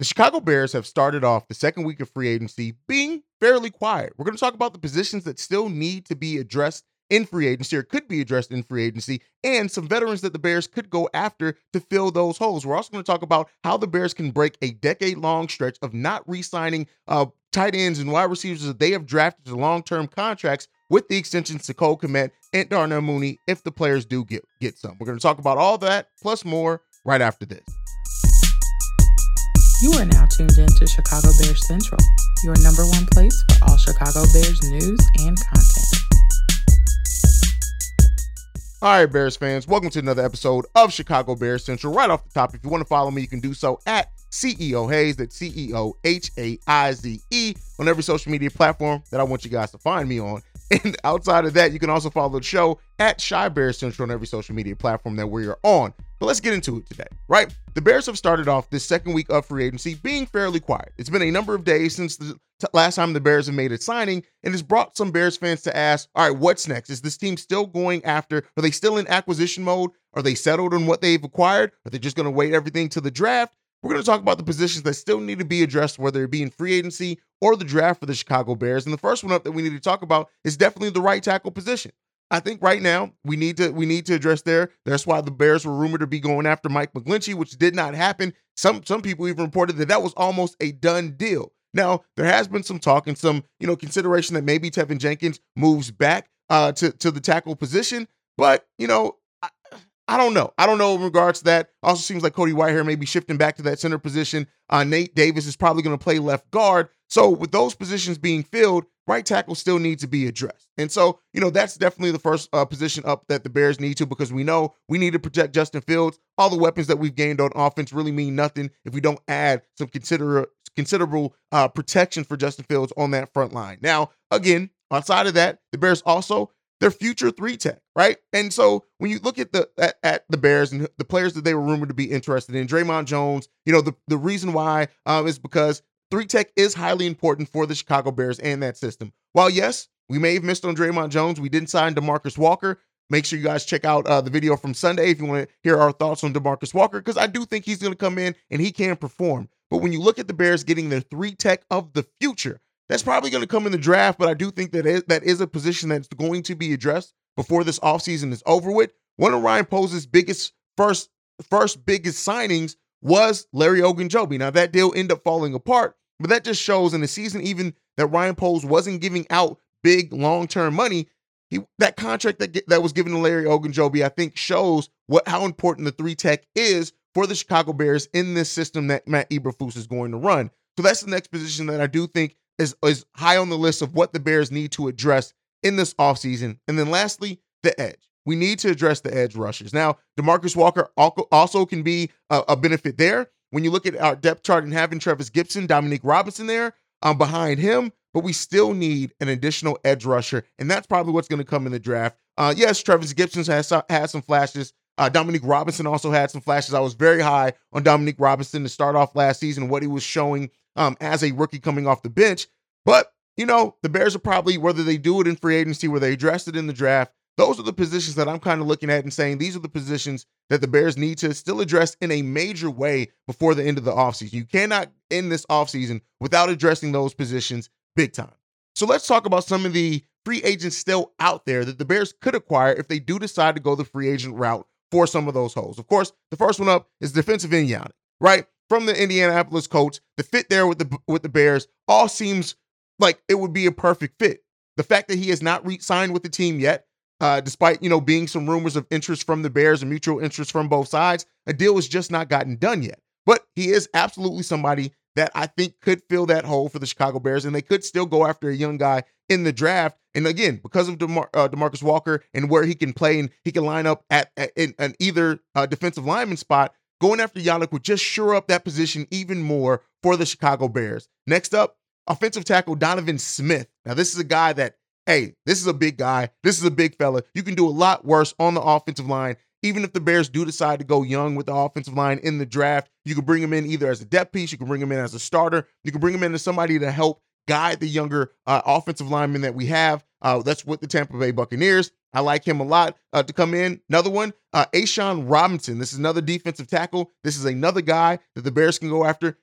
The Chicago Bears have started off the second week of free agency being fairly quiet. We're going to talk about the positions that still need to be addressed in free agency or could be addressed in free agency and some veterans that the Bears could go after to fill those holes. We're also going to talk about how the Bears can break a decade long stretch of not re signing uh, tight ends and wide receivers that they have drafted to long term contracts with the extensions to Cole Kmet and Darnell Mooney if the players do get, get some. We're going to talk about all that plus more right after this. You are now tuned in to Chicago Bears Central, your number one place for all Chicago Bears news and content. All right, Bears fans, welcome to another episode of Chicago Bears Central. Right off the top, if you want to follow me, you can do so at CEO Haize, that's C E O H A I Z E, on every social media platform that I want you guys to find me on. And outside of that, you can also follow the show at Chi Bears Central on every social media platform that we are on. But let's get into it today, right? The Bears have started off this second week of free agency being fairly quiet. It's been a number of days since the t- last time the Bears have made a signing, and it's brought some Bears fans to ask, all right, what's next? Is this team still going after? Are they still in acquisition mode? Are they settled on what they've acquired? Are they just going to wait everything to the draft? We're going to talk about the positions that still need to be addressed, whether it be in free agency or the draft for the Chicago Bears. And the first one up that we need to talk about is definitely the right tackle position. I think right now we need to we need to address there. That's why the Bears were rumored to be going after Mike McGlinchey, which did not happen. Some some people even reported that that was almost a done deal. Now there has been some talk and some you know consideration that maybe Teven Jenkins moves back uh, to to the tackle position, but you know I don't know. I don't know in regards to that. Also seems like Cody Whitehair may be shifting back to that center position. Uh, Nate Davis is probably going to play left guard. So with those positions being filled, right tackle still needs to be addressed. And so, you know, that's definitely the first uh, position up that the Bears need to because we know we need to protect Justin Fields. All the weapons that we've gained on offense really mean nothing if we don't add some consider- considerable uh, protection for Justin Fields on that front line. Now, again, outside of that, the Bears also their future three tech, right? And so when you look at the at, at, the Bears and the players that they were rumored to be interested in, Dre'Mont Jones, you know, the, the reason why um, is because three tech is highly important for the Chicago Bears and that system. While yes, we may have missed on Dre'Mont Jones, we didn't sign Demarcus Walker. Make sure you guys check out uh, the video from Sunday if you want to hear our thoughts on Demarcus Walker, because I do think he's going to come in and he can perform. But when you look at the Bears getting their three tech of the future, that's probably going to come in the draft, but I do think that is, that is a position that's going to be addressed before this offseason is over with. One of Ryan Poles' biggest first first biggest signings was Larry Ogunjobi. Now that deal ended up falling apart, but that just shows in the season even that Ryan Poles wasn't giving out big long-term money. He that contract that that was given to Larry Ogunjobi, I think shows what how important the three tech is for the Chicago Bears in this system that Matt Eberflus is going to run. So that's the next position that I do think is, is high on the list of what the Bears need to address in this offseason. And then lastly, the edge. We need to address the edge rushers. Now, Demarcus Walker also can be a, a benefit there. When you look at our depth chart and having Trevis Gipson, Dominique Robinson there um, behind him, but we still need an additional edge rusher, and that's probably what's going to come in the draft. Uh, yes, Trevis Gipson has had some flashes. Uh, Dominique Robinson also had some flashes. I was very high on Dominique Robinson to start off last season, what he was showing um, as a rookie coming off the bench. But, you know, the Bears are probably, whether they do it in free agency, where they address it in the draft, those are the positions that I'm kind of looking at and saying these are the positions that the Bears need to still address in a major way before the end of the offseason. You cannot end this offseason without addressing those positions big time. So let's talk about some of the free agents still out there that the Bears could acquire if they do decide to go the free agent route for some of those holes. Of course, the first one up is defensive end Yannick, right? From the Indianapolis Colts, the fit there with the with the Bears all seems like it would be a perfect fit. The fact that he has not re-signed with the team yet, uh, despite you know being some rumors of interest from the Bears and mutual interest from both sides, a deal has just not gotten done yet. But he is absolutely somebody that I think could fill that hole for the Chicago Bears, and they could still go after a young guy in the draft. And again, because of DeMar- uh, Demarcus Walker and where he can play and he can line up at, at in, either uh, defensive lineman spot, going after Yannick would just shore up that position even more for the Chicago Bears. Next up, offensive tackle Donovan Smith. Now, this is a guy that, hey, this is a big guy. This is a big fella. You can do a lot worse on the offensive line. Even if the Bears do decide to go young with the offensive line in the draft, you can bring him in either as a depth piece, you can bring him in as a starter, you can bring him in as somebody to help guide the younger uh, offensive linemen that we have. Uh, that's with the Tampa Bay Buccaneers. I like him a lot uh, to come in. Another one, uh, A'Shawn Robinson. This is another defensive tackle. This is another guy that the Bears can go after.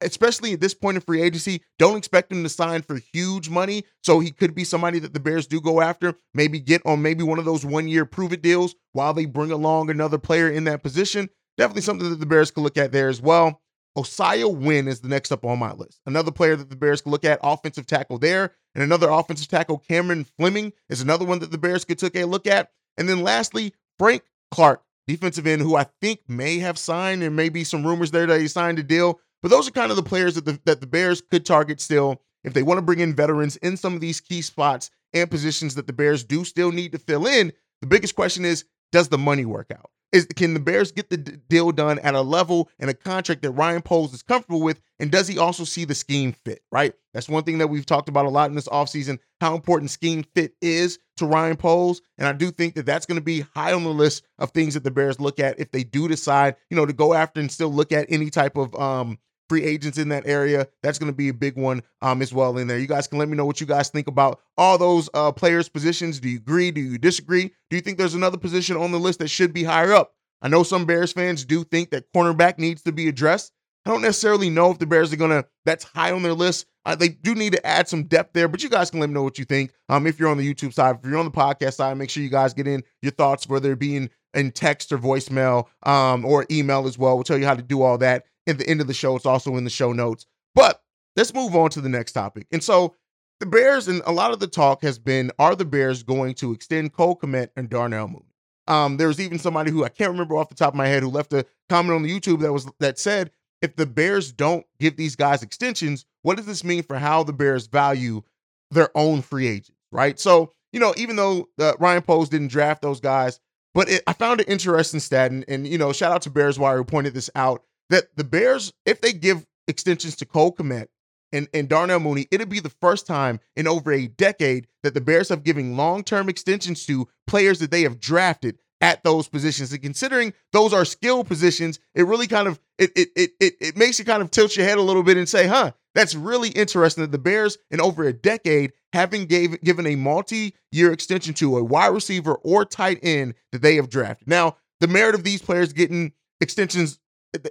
Especially at this point in free agency, don't expect him to sign for huge money. So he could be somebody that the Bears do go after, maybe get on maybe one of those one year prove it deals while they bring along another player in that position. Definitely something that the Bears could look at there as well. Isaiah Wynn is the next up on my list. Another player that the Bears could look at, offensive tackle there. And another offensive tackle, Cameron Fleming, is another one that the Bears could take a look at. And then lastly, Frank Clark, defensive end, who I think may have signed. There may be some rumors there that he signed a deal. But those are kind of the players that the, that the Bears could target still if they want to bring in veterans in some of these key spots and positions that the Bears do still need to fill in. The biggest question is, does the money work out? Is can the Bears get the d- deal done at a level and a contract that Ryan Poles is comfortable with? And does he also see the scheme fit? Right. That's one thing that we've talked about a lot in this offseason, how important scheme fit is to Ryan Poles. And I do think that that's going to be high on the list of things that the Bears look at if they do decide, you know, to go after and still look at any type of um free agents in that area. That's going to be a big one um, as well in there. You guys can let me know what you guys think about all those uh, players' positions. Do you agree? Do you disagree? Do you think there's another position on the list that should be higher up? I know some Bears fans do think that cornerback needs to be addressed. I don't necessarily know if the Bears are gonna. That's high on their list. Uh, they do need to add some depth there, but you guys can let me know what you think. Um, if you're on the YouTube side, if you're on the podcast side, make sure you guys get in your thoughts, whether it be in, in text or voicemail, um, or email as well. We'll tell you how to do all that at the end of the show. It's also in the show notes. But let's move on to the next topic. And so the Bears, and a lot of the talk has been, are the Bears going to extend Cole Kmet and Darnell Mooney? Um, there was even somebody who I can't remember off the top of my head who left a comment on the YouTube that was that said, if the Bears don't give these guys extensions, what does this mean for how the Bears value their own free agents? Right. So, you know, even though uh, Ryan Poles didn't draft those guys, but it, I found it interesting stat, and, and you know, shout out to Bears Wire who pointed this out that the Bears, if they give extensions to Cole Kmet and, and Darnell Mooney, it'll be the first time in over a decade that the Bears have given long-term extensions to players that they have drafted at those positions. And considering those are skill positions, it really kind of it it it it, it makes you kind of tilt your head a little bit and say, huh, that's really interesting that the Bears in over a decade having gave, given a multi-year extension to a wide receiver or tight end that they have drafted. Now, the merit of these players getting extensions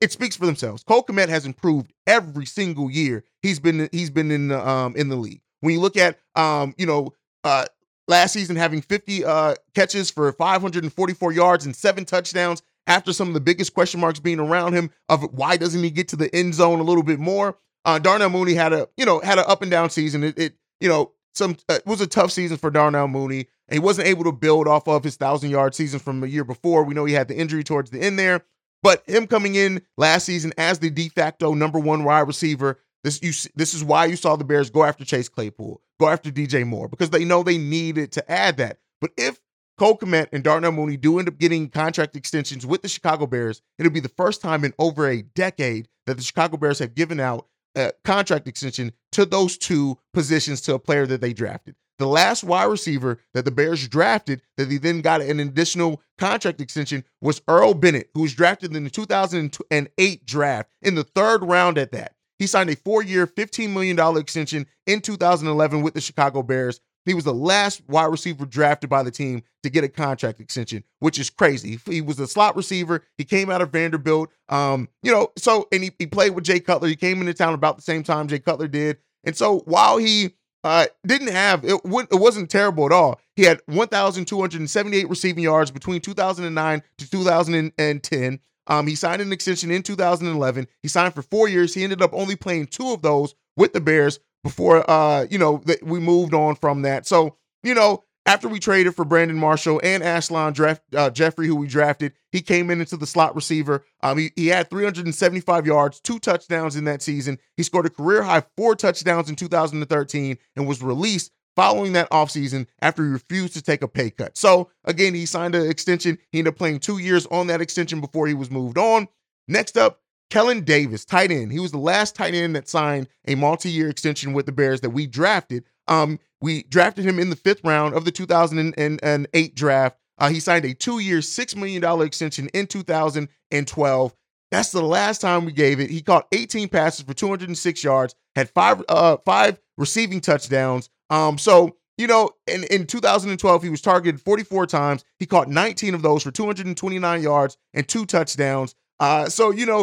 it, speaks for themselves. Cole Kmet has improved every single year he's been he's been in the um in the league. When you look at um you know uh last season having 50 uh catches for 544 yards and seven touchdowns after some of the biggest question marks being around him of why doesn't he get to the end zone a little bit more. Uh Darnell Mooney had a you know had an up and down season. It, it you know some uh, it was a tough season for Darnell Mooney. He wasn't able to build off of his thousand yard season from the year before. We know he had the injury towards the end there. But him coming in last season as the de facto number one wide receiver, this you this is why you saw the Bears go after Chase Claypool, go after DJ Moore because they know they needed to add that. But if Cole Kmet and Darnell Mooney do end up getting contract extensions with the Chicago Bears, it'll be the first time in over a decade that the Chicago Bears have given out a contract extension to those two positions to a player that they drafted. The last wide receiver that the Bears drafted that they then got an additional contract extension was Earl Bennett, who was drafted in the 2008 draft in the third round at that. He signed a four year, $15 million extension in 2011 with the Chicago Bears. He was the last wide receiver drafted by the team to get a contract extension, which is crazy. He was a slot receiver. He came out of Vanderbilt. Um, you know, so and he, he played with Jay Cutler. He came into town about the same time Jay Cutler did. And so while he uh, didn't have it, it wasn't terrible at all. He had 1,278 receiving yards between 2009 to 2010. Um, he signed an extension in 2011. He signed for four years. He ended up only playing two of those with the Bears before, uh, you know, that we moved on from that. So, you know, after we traded for Brandon Marshall and Alshon draft, uh, Jeffery, who we drafted, he came in into the slot receiver. Um, he, he had 375 yards, two touchdowns in that season. He scored a career high four touchdowns in 2013 and was released following that offseason after he refused to take a pay cut. So, again, he signed an extension. He ended up playing two years on that extension before he was moved on. Next up, Kellen Davis, tight end. He was the last tight end that signed a multi year extension with the Bears that we drafted. Um, we drafted him in the fifth round of the 2008 draft. Uh, he signed a two-year, six million dollar extension in 2012. That's the last time we gave it. He caught 18 passes for 206 yards, had five uh five receiving touchdowns. Um, so you know, in, in 2012, he was targeted 44 times. He caught 19 of those for 229 yards and two touchdowns. Uh, so you know,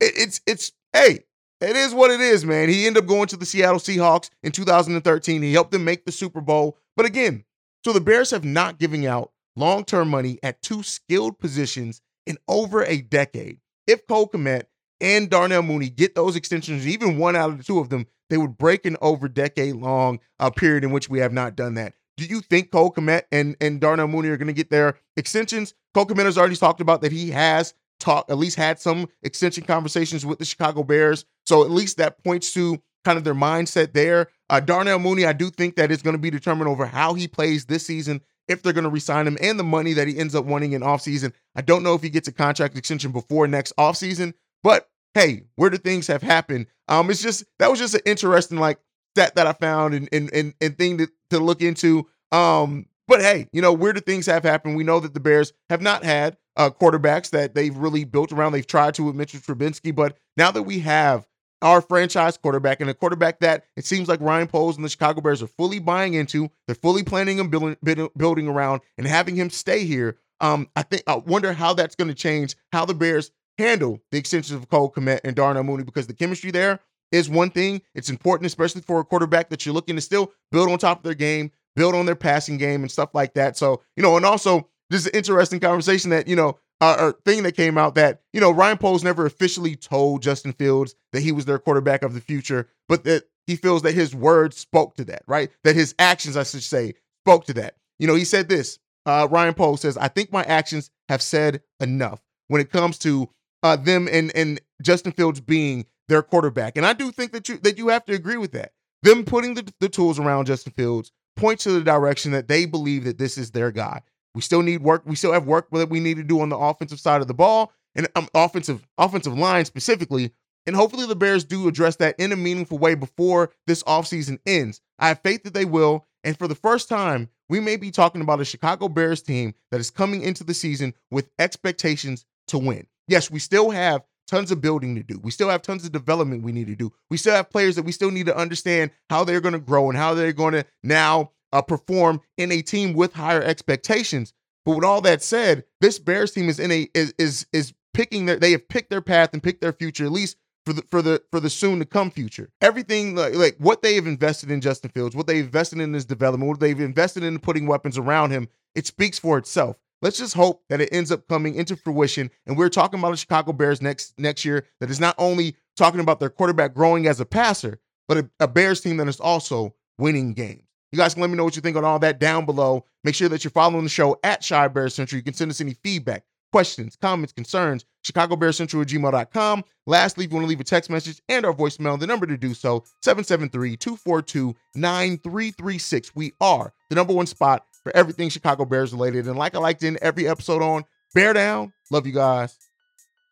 it, it's it's hey, it is what it is, man. He ended up going to the Seattle Seahawks in 2013. He helped them make the Super Bowl. But again, so the Bears have not given out long term money at two skilled positions in over a decade. If Cole Kmet and Darnell Mooney get those extensions, even one out of the two of them, they would break an over decade long uh, period in which we have not done that. Do you think Cole Kmet and, and Darnell Mooney are going to get their extensions? Cole Kmet has already talked about that he has talked, at least had some extension conversations with the Chicago Bears. So at least that points to kind of their mindset there. Uh, Darnell Mooney, I do think that is going to be determined over how he plays this season, if they're going to resign him, and the money that he ends up wanting in offseason. I don't know if he gets a contract extension before next offseason, but hey, where do things have happened? Um, it's just that was just an interesting like stat that I found and and and, and thing to, to look into. Um, but hey, you know, where do things have happened? We know that the Bears have not had uh, quarterbacks that they've really built around. They've tried to with Mitchell Trubisky, but now that we have our franchise quarterback and a quarterback that it seems like Ryan Poles and the Chicago Bears are fully buying into, they're fully planning on building, building around and having him stay here. Um, I think I wonder how that's going to change how the Bears handle the extensions of Cole Kmet and Darnell Mooney because the chemistry there is one thing. It's important, especially for a quarterback that you're looking to still build on top of their game, build on their passing game and stuff like that. So, you know, and also this is an interesting conversation that, you know, uh, or thing that came out that, you know, Ryan Poles never officially told Justin Fields that he was their quarterback of the future, but that he feels that his words spoke to that, right? That his actions, I should say, spoke to that. You know, he said this. Uh, Ryan Poles says, I think my actions have said enough when it comes to uh, them and and Justin Fields being their quarterback. And I do think that you that you have to agree with that. Them putting the, the tools around Justin Fields points to the direction that they believe that this is their guy. We still need work. We still have work that we need to do on the offensive side of the ball and um, offensive offensive line specifically. And hopefully the Bears do address that in a meaningful way before this offseason ends. I have faith that they will. And for the first time, we may be talking about a Chicago Bears team that is coming into the season with expectations to win. Yes, we still have tons of building to do. We still have tons of development we need to do. We still have players that we still need to understand how they're going to grow and how they're going to now uh, perform in a team with higher expectations. But with all that said, this Bears team is in a is is, is picking their they have picked their path and picked their future at least for the for the for the soon to come future. Everything like, like what they have invested in Justin Fields, what they've invested in his development, what they've invested in putting weapons around him, it speaks for itself. Let's just hope that it ends up coming into fruition. And we're talking about the Chicago Bears next next year that is not only talking about their quarterback growing as a passer, but a, a Bears team that is also winning games. You guys can let me know what you think on all that down below. Make sure that you're following the show at Chi Bears Central. You can send us any feedback, questions, comments, concerns, Chicago Bears Central at gmail.com. Lastly, if you want to leave a text message and our voicemail, the number to do so, 773-242-9336. We are the number one spot for everything Chicago Bears related. And like I liked in every episode on Bear Down, love you guys.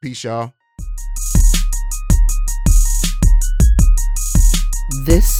Peace, y'all. This